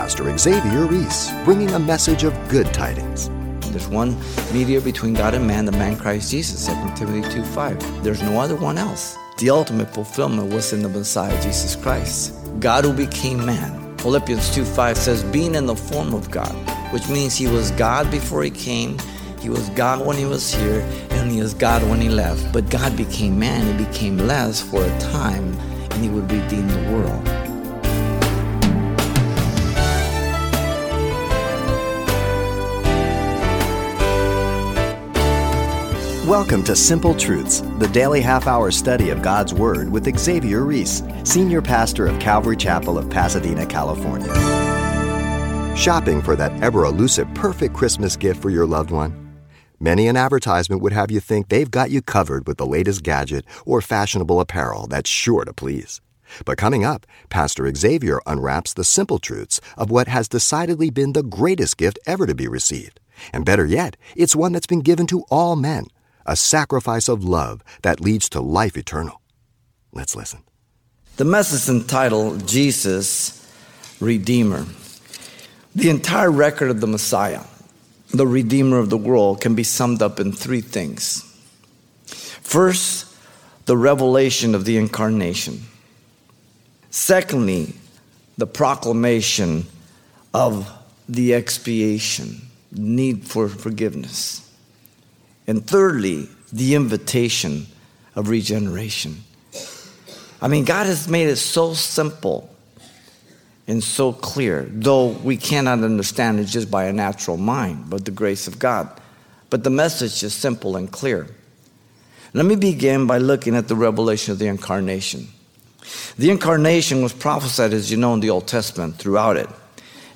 Pastor Xavier Reese, bringing a message of good tidings. There's one mediator between God and man, the man Christ Jesus, 2 Timothy 2 5. There's no other one else. The ultimate fulfillment was in the Messiah, Jesus Christ. God who became man. Philippians 2 5 says, being in the form of God, which means he was God before he came, he was God when he was here, and he was God when he left. But God became man, he became less for a time, and he would redeem the world. Welcome to Simple Truths, the daily half hour study of God's Word with Xavier Reese, Senior Pastor of Calvary Chapel of Pasadena, California. Shopping for that ever elusive perfect Christmas gift for your loved one? Many an advertisement would have you think they've got you covered with the latest gadget or fashionable apparel that's sure to please. But coming up, Pastor Xavier unwraps the simple truths of what has decidedly been the greatest gift ever to be received. And better yet, it's one that's been given to all men a sacrifice of love that leads to life eternal. Let's listen. The message entitled Jesus Redeemer. The entire record of the Messiah, the Redeemer of the world, can be summed up in three things. First, the revelation of the incarnation. Secondly, the proclamation of the expiation, need for forgiveness. And thirdly, the invitation of regeneration. I mean, God has made it so simple and so clear, though we cannot understand it just by a natural mind, but the grace of God. But the message is simple and clear. Let me begin by looking at the revelation of the incarnation. The incarnation was prophesied, as you know, in the Old Testament throughout it.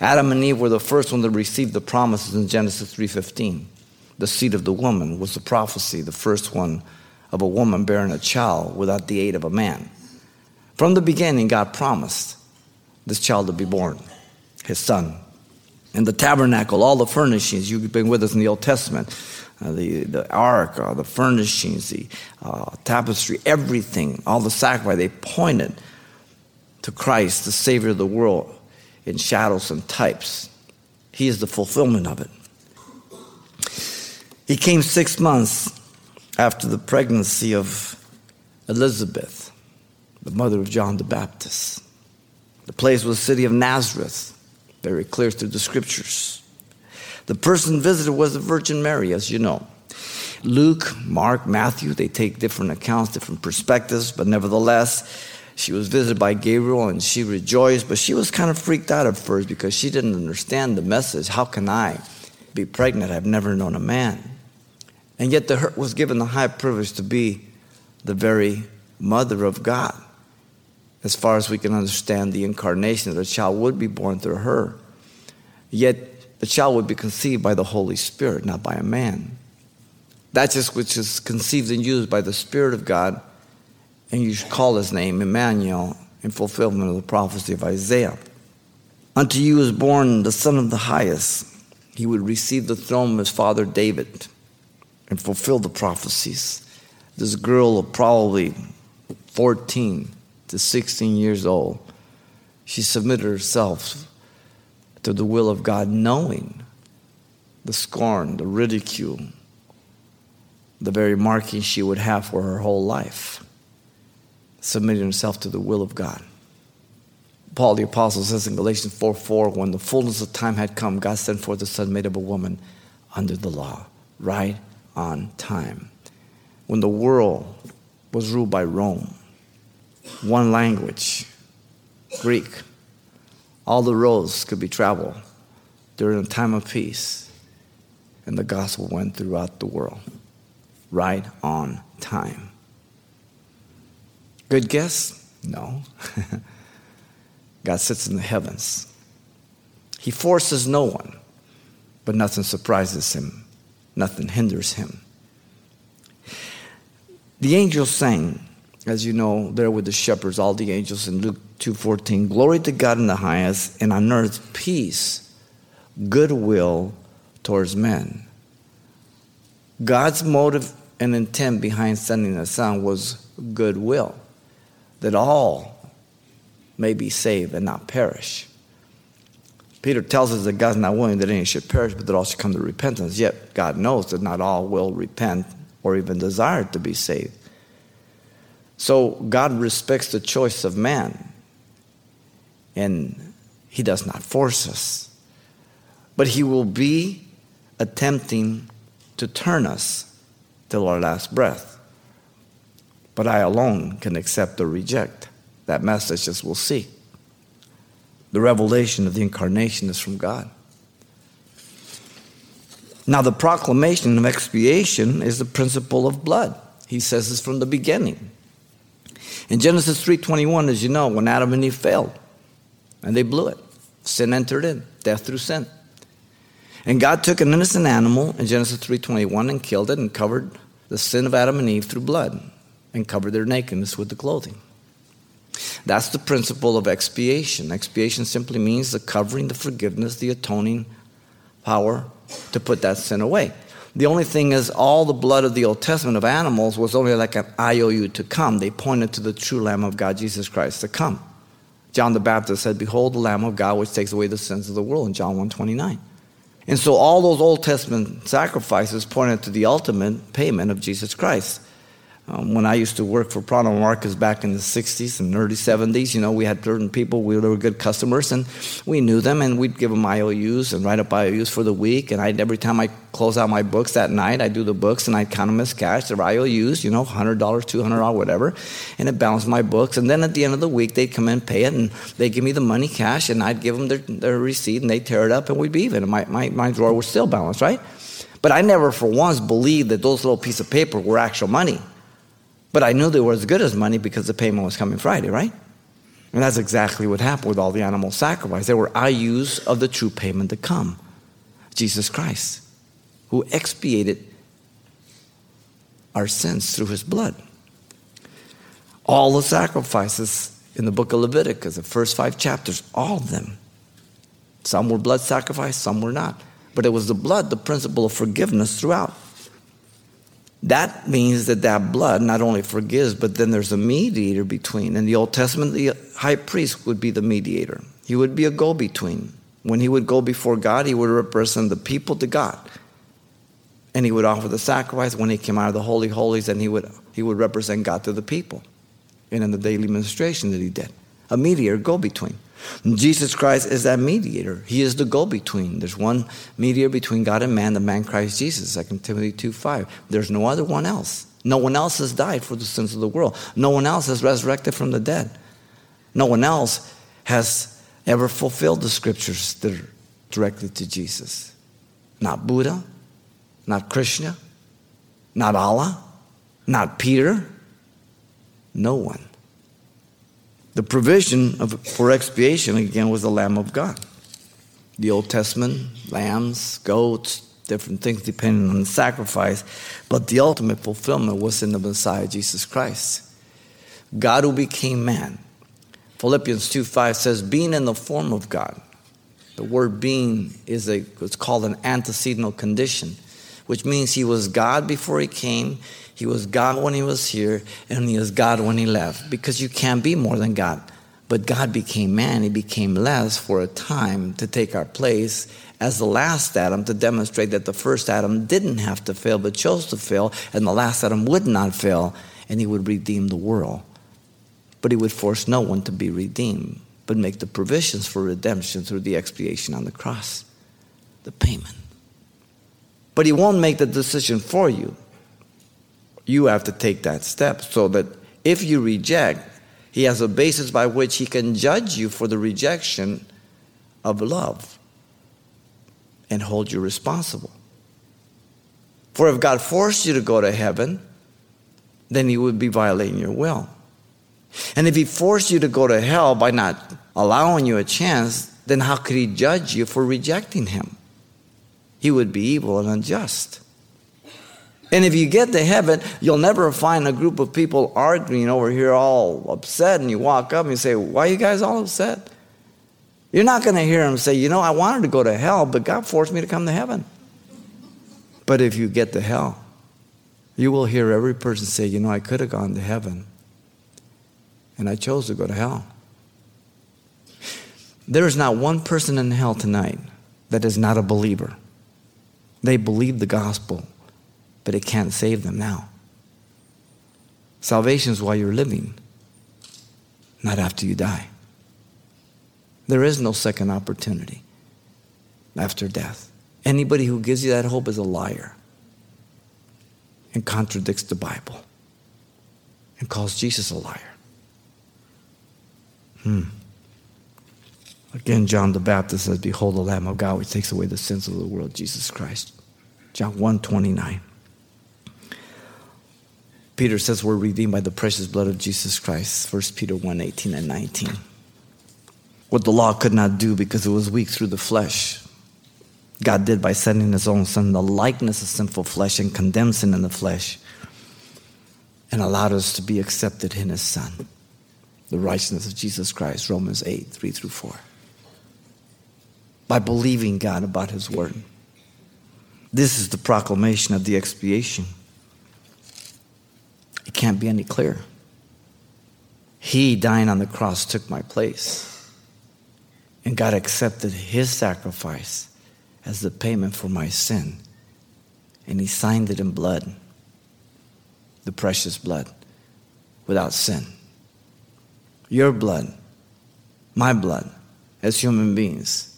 Adam and Eve were the first one to receive the promises in Genesis 3:15 the seed of the woman was the prophecy, the first one of a woman bearing a child without the aid of a man. From the beginning, God promised this child to be born, his son. In the tabernacle, all the furnishings, you've been with us in the Old Testament, uh, the, the ark, uh, the furnishings, the uh, tapestry, everything, all the sacrifice, they pointed to Christ, the Savior of the world, in shadows and types. He is the fulfillment of it. He came six months after the pregnancy of Elizabeth, the mother of John the Baptist. The place was the city of Nazareth, very clear through the scriptures. The person visited was the Virgin Mary, as you know. Luke, Mark, Matthew, they take different accounts, different perspectives, but nevertheless, she was visited by Gabriel and she rejoiced, but she was kind of freaked out at first because she didn't understand the message. How can I be pregnant? I've never known a man. And yet, the, her was given the high privilege to be the very mother of God. As far as we can understand the incarnation, a child would be born through her. Yet, the child would be conceived by the Holy Spirit, not by a man. That just which is conceived and used by the Spirit of God, and you should call his name Emmanuel in fulfillment of the prophecy of Isaiah. Unto you is born the Son of the Highest. He would receive the throne of his father David and fulfill the prophecies. This girl of probably 14 to 16 years old, she submitted herself to the will of God, knowing the scorn, the ridicule, the very marking she would have for her whole life, submitting herself to the will of God. Paul the Apostle says in Galatians 4 4, when the fullness of time had come, God sent forth the Son made of a woman under the law, right? On time. When the world was ruled by Rome, one language, Greek, all the roads could be traveled during a time of peace, and the gospel went throughout the world, right on time. Good guess? No. God sits in the heavens. He forces no one, but nothing surprises him nothing hinders him. The angels sang, as you know, there with the shepherds, all the angels in Luke 2:14, glory to God in the highest, and on earth peace, goodwill towards men. God's motive and intent behind sending the Son was goodwill, that all may be saved and not perish. Peter tells us that God's not willing that any should perish, but that all should come to repentance. Yet God knows that not all will repent or even desire to be saved. So God respects the choice of man, and He does not force us. But He will be attempting to turn us till our last breath. But I alone can accept or reject that message, as we'll see. The revelation of the incarnation is from God. Now, the proclamation of expiation is the principle of blood. He says this from the beginning. In Genesis 3:21, as you know, when Adam and Eve failed, and they blew it, sin entered in, death through sin. And God took an innocent animal in Genesis 3:21 and killed it and covered the sin of Adam and Eve through blood and covered their nakedness with the clothing. That's the principle of expiation. Expiation simply means the covering, the forgiveness, the atoning power to put that sin away. The only thing is, all the blood of the Old Testament of animals was only like an IOU to come. They pointed to the true Lamb of God, Jesus Christ, to come. John the Baptist said, Behold the Lamb of God which takes away the sins of the world in John 129. And so all those Old Testament sacrifices pointed to the ultimate payment of Jesus Christ. Um, when I used to work for Pronto Markets back in the 60s and early 70s, you know, we had certain people, we were good customers, and we knew them, and we'd give them IOUs and write up IOUs for the week. And I'd, every time I close out my books that night, I'd do the books and I'd count them as cash. They're IOUs, you know, $100, $200, whatever. And it balanced my books. And then at the end of the week, they'd come in, and pay it, and they'd give me the money cash, and I'd give them their, their receipt, and they'd tear it up, and we'd be even. And my, my, my drawer was still balanced, right? But I never for once believed that those little pieces of paper were actual money. But I knew they were as good as money because the payment was coming Friday, right? And that's exactly what happened with all the animal sacrifice. They were IUs of the true payment to come Jesus Christ, who expiated our sins through his blood. All the sacrifices in the book of Leviticus, the first five chapters, all of them. Some were blood sacrifice, some were not. But it was the blood, the principle of forgiveness throughout. That means that that blood not only forgives, but then there's a mediator between. In the Old Testament, the high priest would be the mediator. He would be a go between. When he would go before God, he would represent the people to God. And he would offer the sacrifice when he came out of the Holy Holies, and he would, he would represent God to the people. And in the daily ministration that he did, a mediator, go between. Jesus Christ is that mediator. He is the go between. There's one mediator between God and man, the man Christ Jesus, 2 Timothy 2 5. There's no other one else. No one else has died for the sins of the world. No one else has resurrected from the dead. No one else has ever fulfilled the scriptures that are directed to Jesus. Not Buddha, not Krishna, not Allah, not Peter. No one. The provision of, for expiation, again, was the Lamb of God. The Old Testament, lambs, goats, different things depending on the sacrifice, but the ultimate fulfillment was in the Messiah, Jesus Christ. God who became man. Philippians 2 5 says, being in the form of God. The word being is a, it's called an antecedent condition, which means he was God before he came, he was God when he was here, and he was God when he left. Because you can't be more than God. But God became man, he became less for a time to take our place as the last Adam to demonstrate that the first Adam didn't have to fail but chose to fail, and the last Adam would not fail, and he would redeem the world. But he would force no one to be redeemed, but make the provisions for redemption through the expiation on the cross, the payment. But he won't make the decision for you you have to take that step so that if you reject, he has a basis by which he can judge you for the rejection of love and hold you responsible. For if God forced you to go to heaven, then he would be violating your will. And if he forced you to go to hell by not allowing you a chance, then how could he judge you for rejecting him? He would be evil and unjust. And if you get to heaven, you'll never find a group of people arguing over here all upset, and you walk up and you say, Why are you guys all upset? You're not going to hear them say, You know, I wanted to go to hell, but God forced me to come to heaven. But if you get to hell, you will hear every person say, You know, I could have gone to heaven, and I chose to go to hell. There is not one person in hell tonight that is not a believer. They believe the gospel, but it can't save them now. Salvation is while you're living, not after you die. There is no second opportunity after death. Anybody who gives you that hope is a liar and contradicts the Bible and calls Jesus a liar. Hmm. Again, John the Baptist says, Behold the Lamb of God which takes away the sins of the world, Jesus Christ. John 1 29. Peter says we're redeemed by the precious blood of Jesus Christ. 1 Peter 1 18 and 19. What the law could not do because it was weak through the flesh, God did by sending his own son, the likeness of sinful flesh, and condemned sin in the flesh, and allowed us to be accepted in his son. The righteousness of Jesus Christ, Romans 8, 3 through 4. By believing God about his word. This is the proclamation of the expiation. It can't be any clearer. He dying on the cross took my place. And God accepted his sacrifice as the payment for my sin. And he signed it in blood, the precious blood, without sin. Your blood, my blood, as human beings,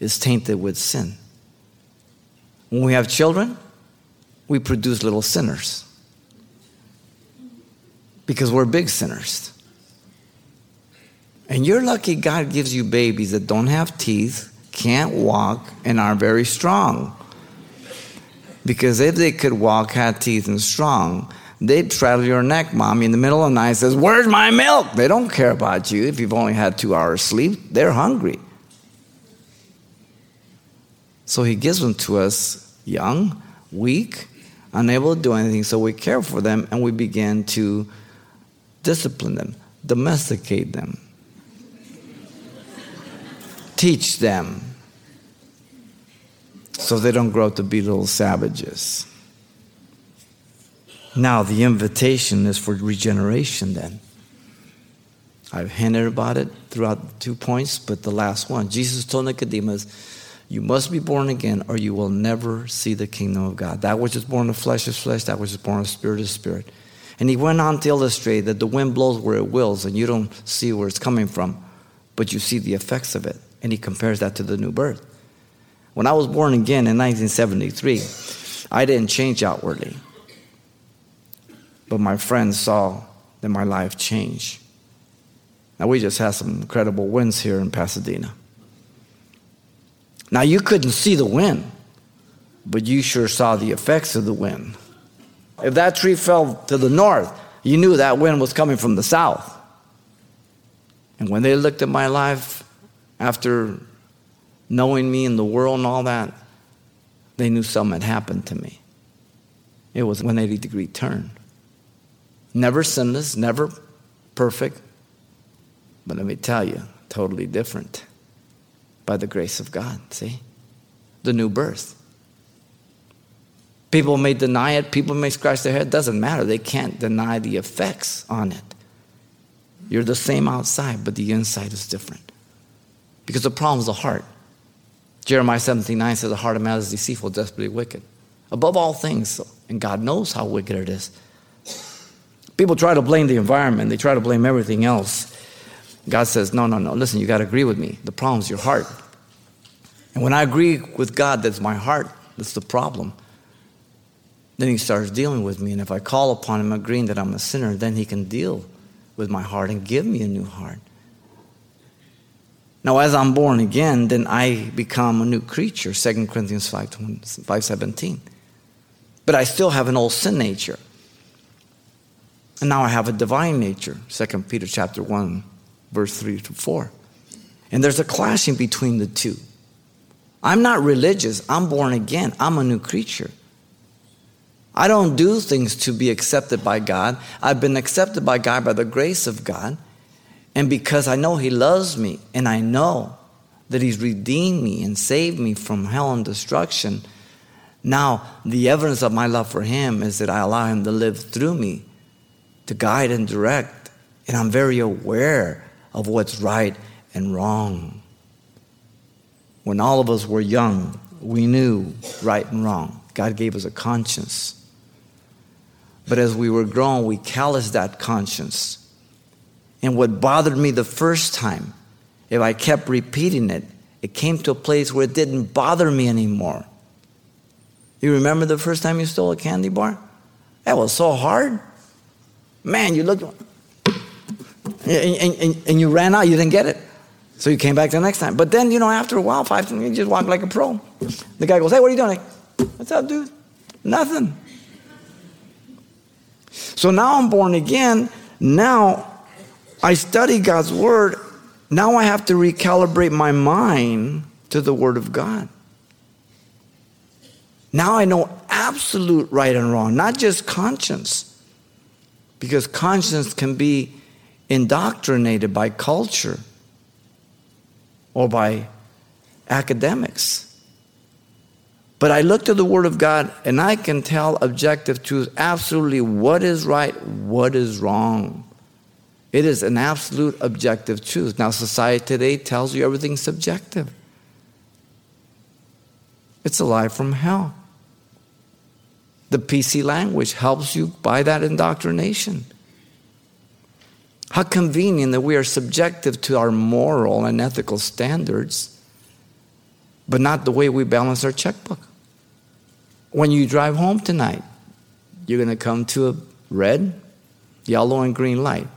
is tainted with sin. When we have children, we produce little sinners because we're big sinners. And you're lucky God gives you babies that don't have teeth, can't walk, and are very strong. Because if they could walk, had teeth, and strong, they'd straddle your neck, mommy, in the middle of the night says, Where's my milk? They don't care about you if you've only had two hours sleep. They're hungry. So he gives them to us young, weak, unable to do anything. So we care for them and we begin to discipline them, domesticate them, teach them so they don't grow up to be little savages. Now, the invitation is for regeneration then. I've hinted about it throughout the two points, but the last one Jesus told Nicodemus, You must be born again, or you will never see the kingdom of God. That which is born of flesh is flesh, that which is born of spirit is spirit. And he went on to illustrate that the wind blows where it wills, and you don't see where it's coming from, but you see the effects of it. And he compares that to the new birth. When I was born again in 1973, I didn't change outwardly. But my friends saw that my life changed. Now, we just had some incredible winds here in Pasadena. Now, you couldn't see the wind, but you sure saw the effects of the wind. If that tree fell to the north, you knew that wind was coming from the south. And when they looked at my life after knowing me and the world and all that, they knew something had happened to me. It was an 180 degree turn. Never sinless, never perfect, but let me tell you, totally different by the grace of God. See? The new birth. People may deny it, people may scratch their head, doesn't matter. They can't deny the effects on it. You're the same outside, but the inside is different. Because the problem is the heart. Jeremiah 17 9 says, The heart of man is deceitful, desperately wicked. Above all things, and God knows how wicked it is. People try to blame the environment, they try to blame everything else. God says, No, no, no, listen, you got to agree with me. The problem is your heart. And when I agree with God, that's my heart, that's the problem. Then He starts dealing with me. And if I call upon Him, agreeing that I'm a sinner, then He can deal with my heart and give me a new heart. Now, as I'm born again, then I become a new creature, 2 Corinthians 5, 5 17. But I still have an old sin nature. And now I have a divine nature, 2 Peter chapter 1, verse 3 to 4. And there's a clashing between the two. I'm not religious, I'm born again, I'm a new creature. I don't do things to be accepted by God. I've been accepted by God by the grace of God. And because I know He loves me and I know that He's redeemed me and saved me from hell and destruction, now the evidence of my love for Him is that I allow Him to live through me to guide and direct. And I'm very aware of what's right and wrong. when all of us were young, we knew right and wrong. God gave us a conscience. But as we were grown, we calloused that conscience. And what bothered me the first time, if I kept repeating it, it came to a place where it didn't bother me anymore. You remember the first time you stole a candy bar? That was so hard. Man, you looked, and, and, and, you ran out, you didn't get it. So you came back the next time. But then, you know, after a while, five, you just walk like a pro. The guy goes, hey, what are you doing? What's up, dude? Nothing. So now I'm born again. Now I study God's word. Now I have to recalibrate my mind to the word of God. Now I know absolute right and wrong, not just conscience. Because conscience can be indoctrinated by culture or by academics. But I look to the Word of God and I can tell objective truth absolutely what is right, what is wrong. It is an absolute objective truth. Now, society today tells you everything's subjective. It's a lie from hell. The PC language helps you by that indoctrination. How convenient that we are subjective to our moral and ethical standards but not the way we balance our checkbook. When you drive home tonight, you're going to come to a red, yellow, and green light.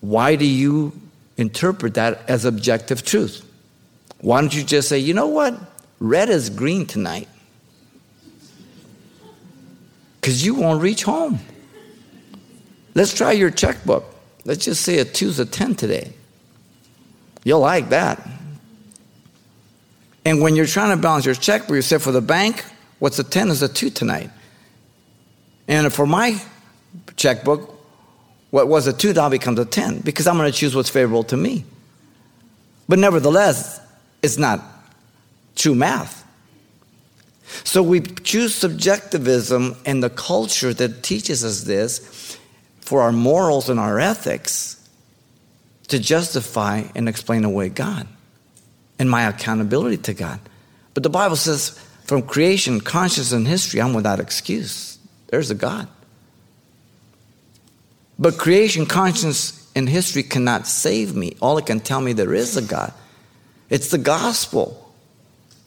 Why do you interpret that as objective truth? Why don't you just say, you know what? Red is green tonight. Because you won't reach home. Let's try your checkbook. Let's just say a two's a 10 today. You'll like that. And when you're trying to balance your checkbook, you say for the bank, what's a 10 is a 2 tonight. And for my checkbook, what was a 2 now becomes a 10 because I'm going to choose what's favorable to me. But nevertheless, it's not true math. So we choose subjectivism and the culture that teaches us this for our morals and our ethics to justify and explain away God and my accountability to God. But the Bible says, from creation, conscience, and history, I'm without excuse. There's a God. But creation, conscience, and history cannot save me. All it can tell me there is a God. It's the gospel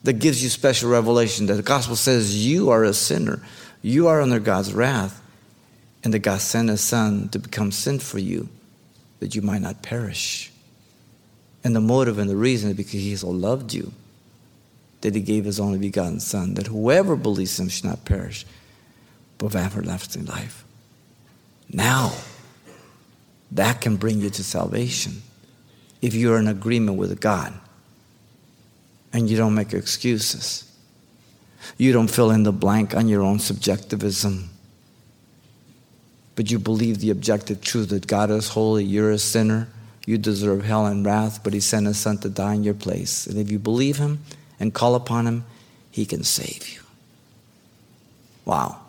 that gives you special revelation. That the gospel says you are a sinner, you are under God's wrath, and that God sent His Son to become sin for you, that you might not perish. And the motive and the reason is because he so loved you that he gave his only begotten Son, that whoever believes him should not perish, but have everlasting life. Now, that can bring you to salvation if you're in agreement with God and you don't make excuses. You don't fill in the blank on your own subjectivism. But you believe the objective truth that God is holy, you're a sinner, you deserve hell and wrath, but he sent his son to die in your place. And if you believe him and call upon him, he can save you. Wow.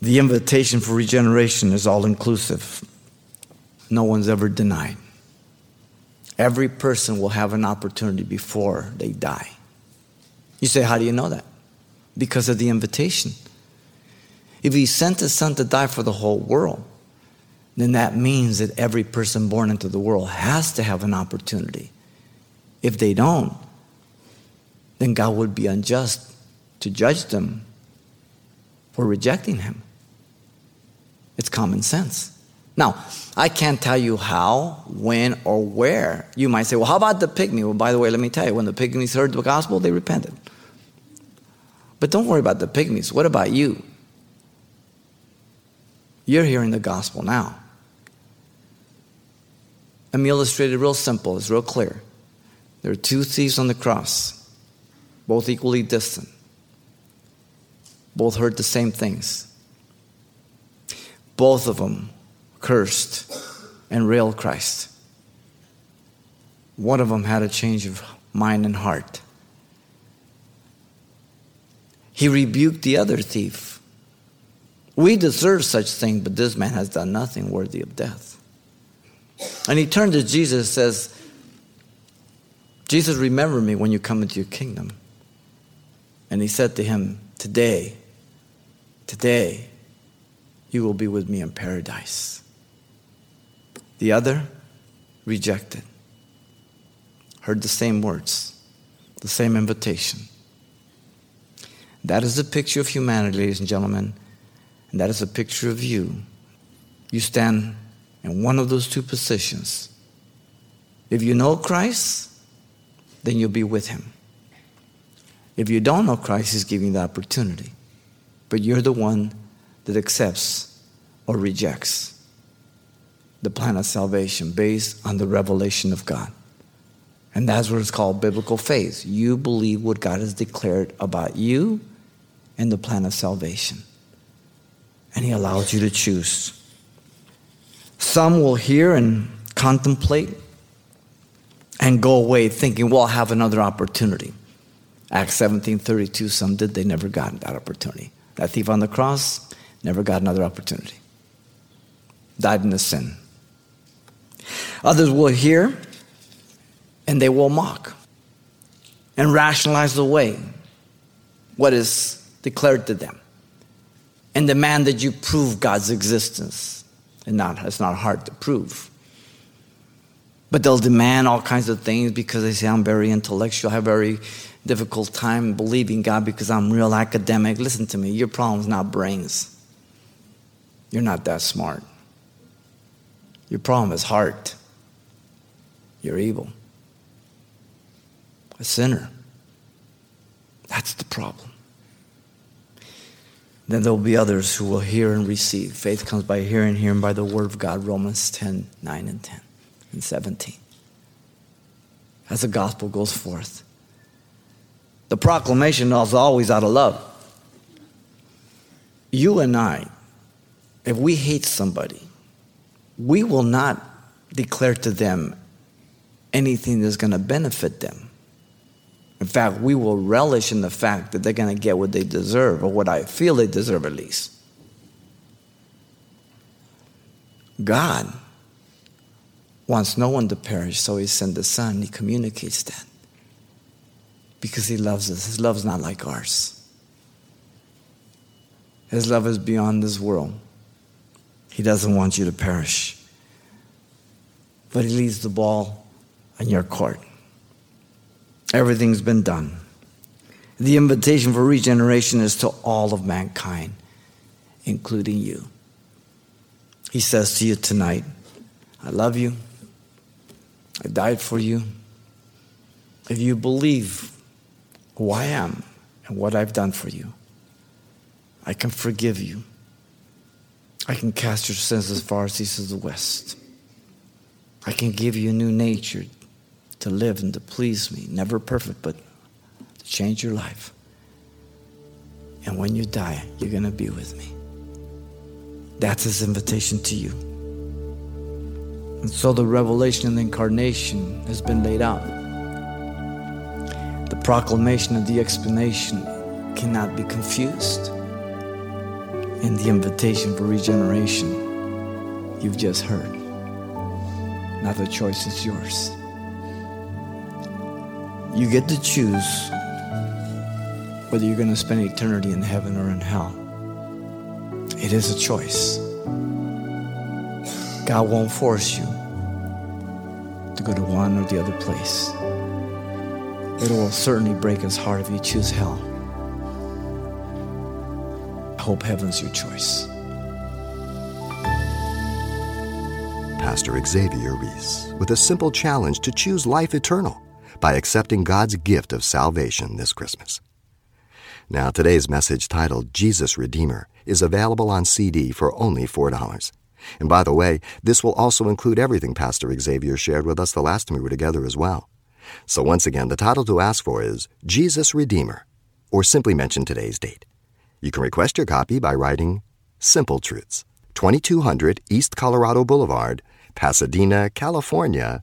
The invitation for regeneration is all inclusive. No one's ever denied. Every person will have an opportunity before they die. You say, How do you know that? Because of the invitation. If he sent his son to die for the whole world, then that means that every person born into the world has to have an opportunity. If they don't, then God would be unjust to judge them for rejecting Him. It's common sense. Now, I can't tell you how, when, or where. You might say, well, how about the pygmy? Well, by the way, let me tell you, when the pygmies heard the gospel, they repented. But don't worry about the pygmies. What about you? You're hearing the gospel now. Let me illustrate it real simple, it's real clear. There are two thieves on the cross, both equally distant. Both heard the same things. Both of them cursed and railed Christ. One of them had a change of mind and heart. He rebuked the other thief. We deserve such thing, but this man has done nothing worthy of death. And he turned to Jesus and says, Jesus, remember me when you come into your kingdom. And he said to him, Today, today, you will be with me in paradise. The other rejected, heard the same words, the same invitation. That is the picture of humanity, ladies and gentlemen, and that is a picture of you. You stand in one of those two positions. If you know Christ, then you'll be with him. If you don't know Christ, He's giving you the opportunity. But you're the one that accepts or rejects the plan of salvation based on the revelation of God. And that's what it's called biblical faith. You believe what God has declared about you and the plan of salvation. And He allows you to choose. Some will hear and contemplate and go away thinking, well, I'll have another opportunity. Acts 17 32, some did, they never got that opportunity. That thief on the cross never got another opportunity. Died in the sin. Others will hear and they will mock and rationalize away what is declared to them and demand that you prove God's existence. And not, it's not hard to prove. But they'll demand all kinds of things because they say, I'm very intellectual, I have a very difficult time believing God because I'm real academic. Listen to me, your problem's not brains. You're not that smart. Your problem is heart. You're evil. A sinner. That's the problem. Then there will be others who will hear and receive. Faith comes by hearing, hearing by the word of God, Romans 10 9 and 10 and 17. As the gospel goes forth. The proclamation is always out of love. You and I, if we hate somebody, we will not declare to them anything that's going to benefit them. In fact, we will relish in the fact that they're going to get what they deserve, or what I feel they deserve at least. God wants no one to perish, so he sent the Son. He communicates that because he loves us. His love is not like ours. His love is beyond this world. He doesn't want you to perish. But he leaves the ball in your court. Everything's been done. The invitation for regeneration is to all of mankind, including you. He says to you tonight, I love you. I died for you. If you believe who I am and what I've done for you. I can forgive you. I can cast your sins as far as east as the west. I can give you a new nature to live and to please me. Never perfect, but to change your life. And when you die, you're going to be with me. That's his invitation to you. And so the revelation and the incarnation has been laid out the proclamation and the expiation cannot be confused. And the invitation for regeneration, you've just heard. Now the choice is yours. You get to choose whether you're going to spend eternity in heaven or in hell. It is a choice. God won't force you to go to one or the other place. It will certainly break his heart if you choose hell. I hope heaven's your choice. Pastor Xavier Reese with a simple challenge to choose life eternal by accepting God's gift of salvation this Christmas. Now, today's message titled Jesus Redeemer is available on CD for only $4. And by the way, this will also include everything Pastor Xavier shared with us the last time we were together as well. So once again, the title to ask for is Jesus Redeemer, or simply mention today's date. You can request your copy by writing Simple Truths, 2200 East Colorado Boulevard, Pasadena, California,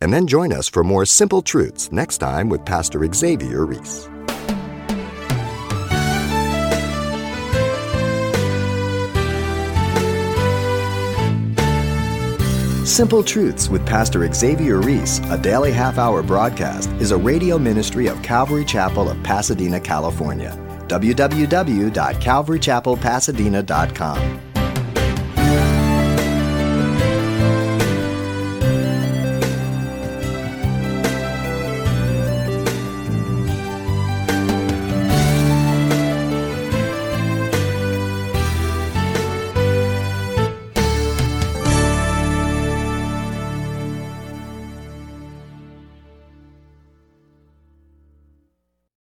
And then join us for more simple truths next time with Pastor Xavier Reese. Simple Truths with Pastor Xavier Reese, a daily half hour broadcast, is a radio ministry of Calvary Chapel of Pasadena, California. www.calvarychapelpasadena.com.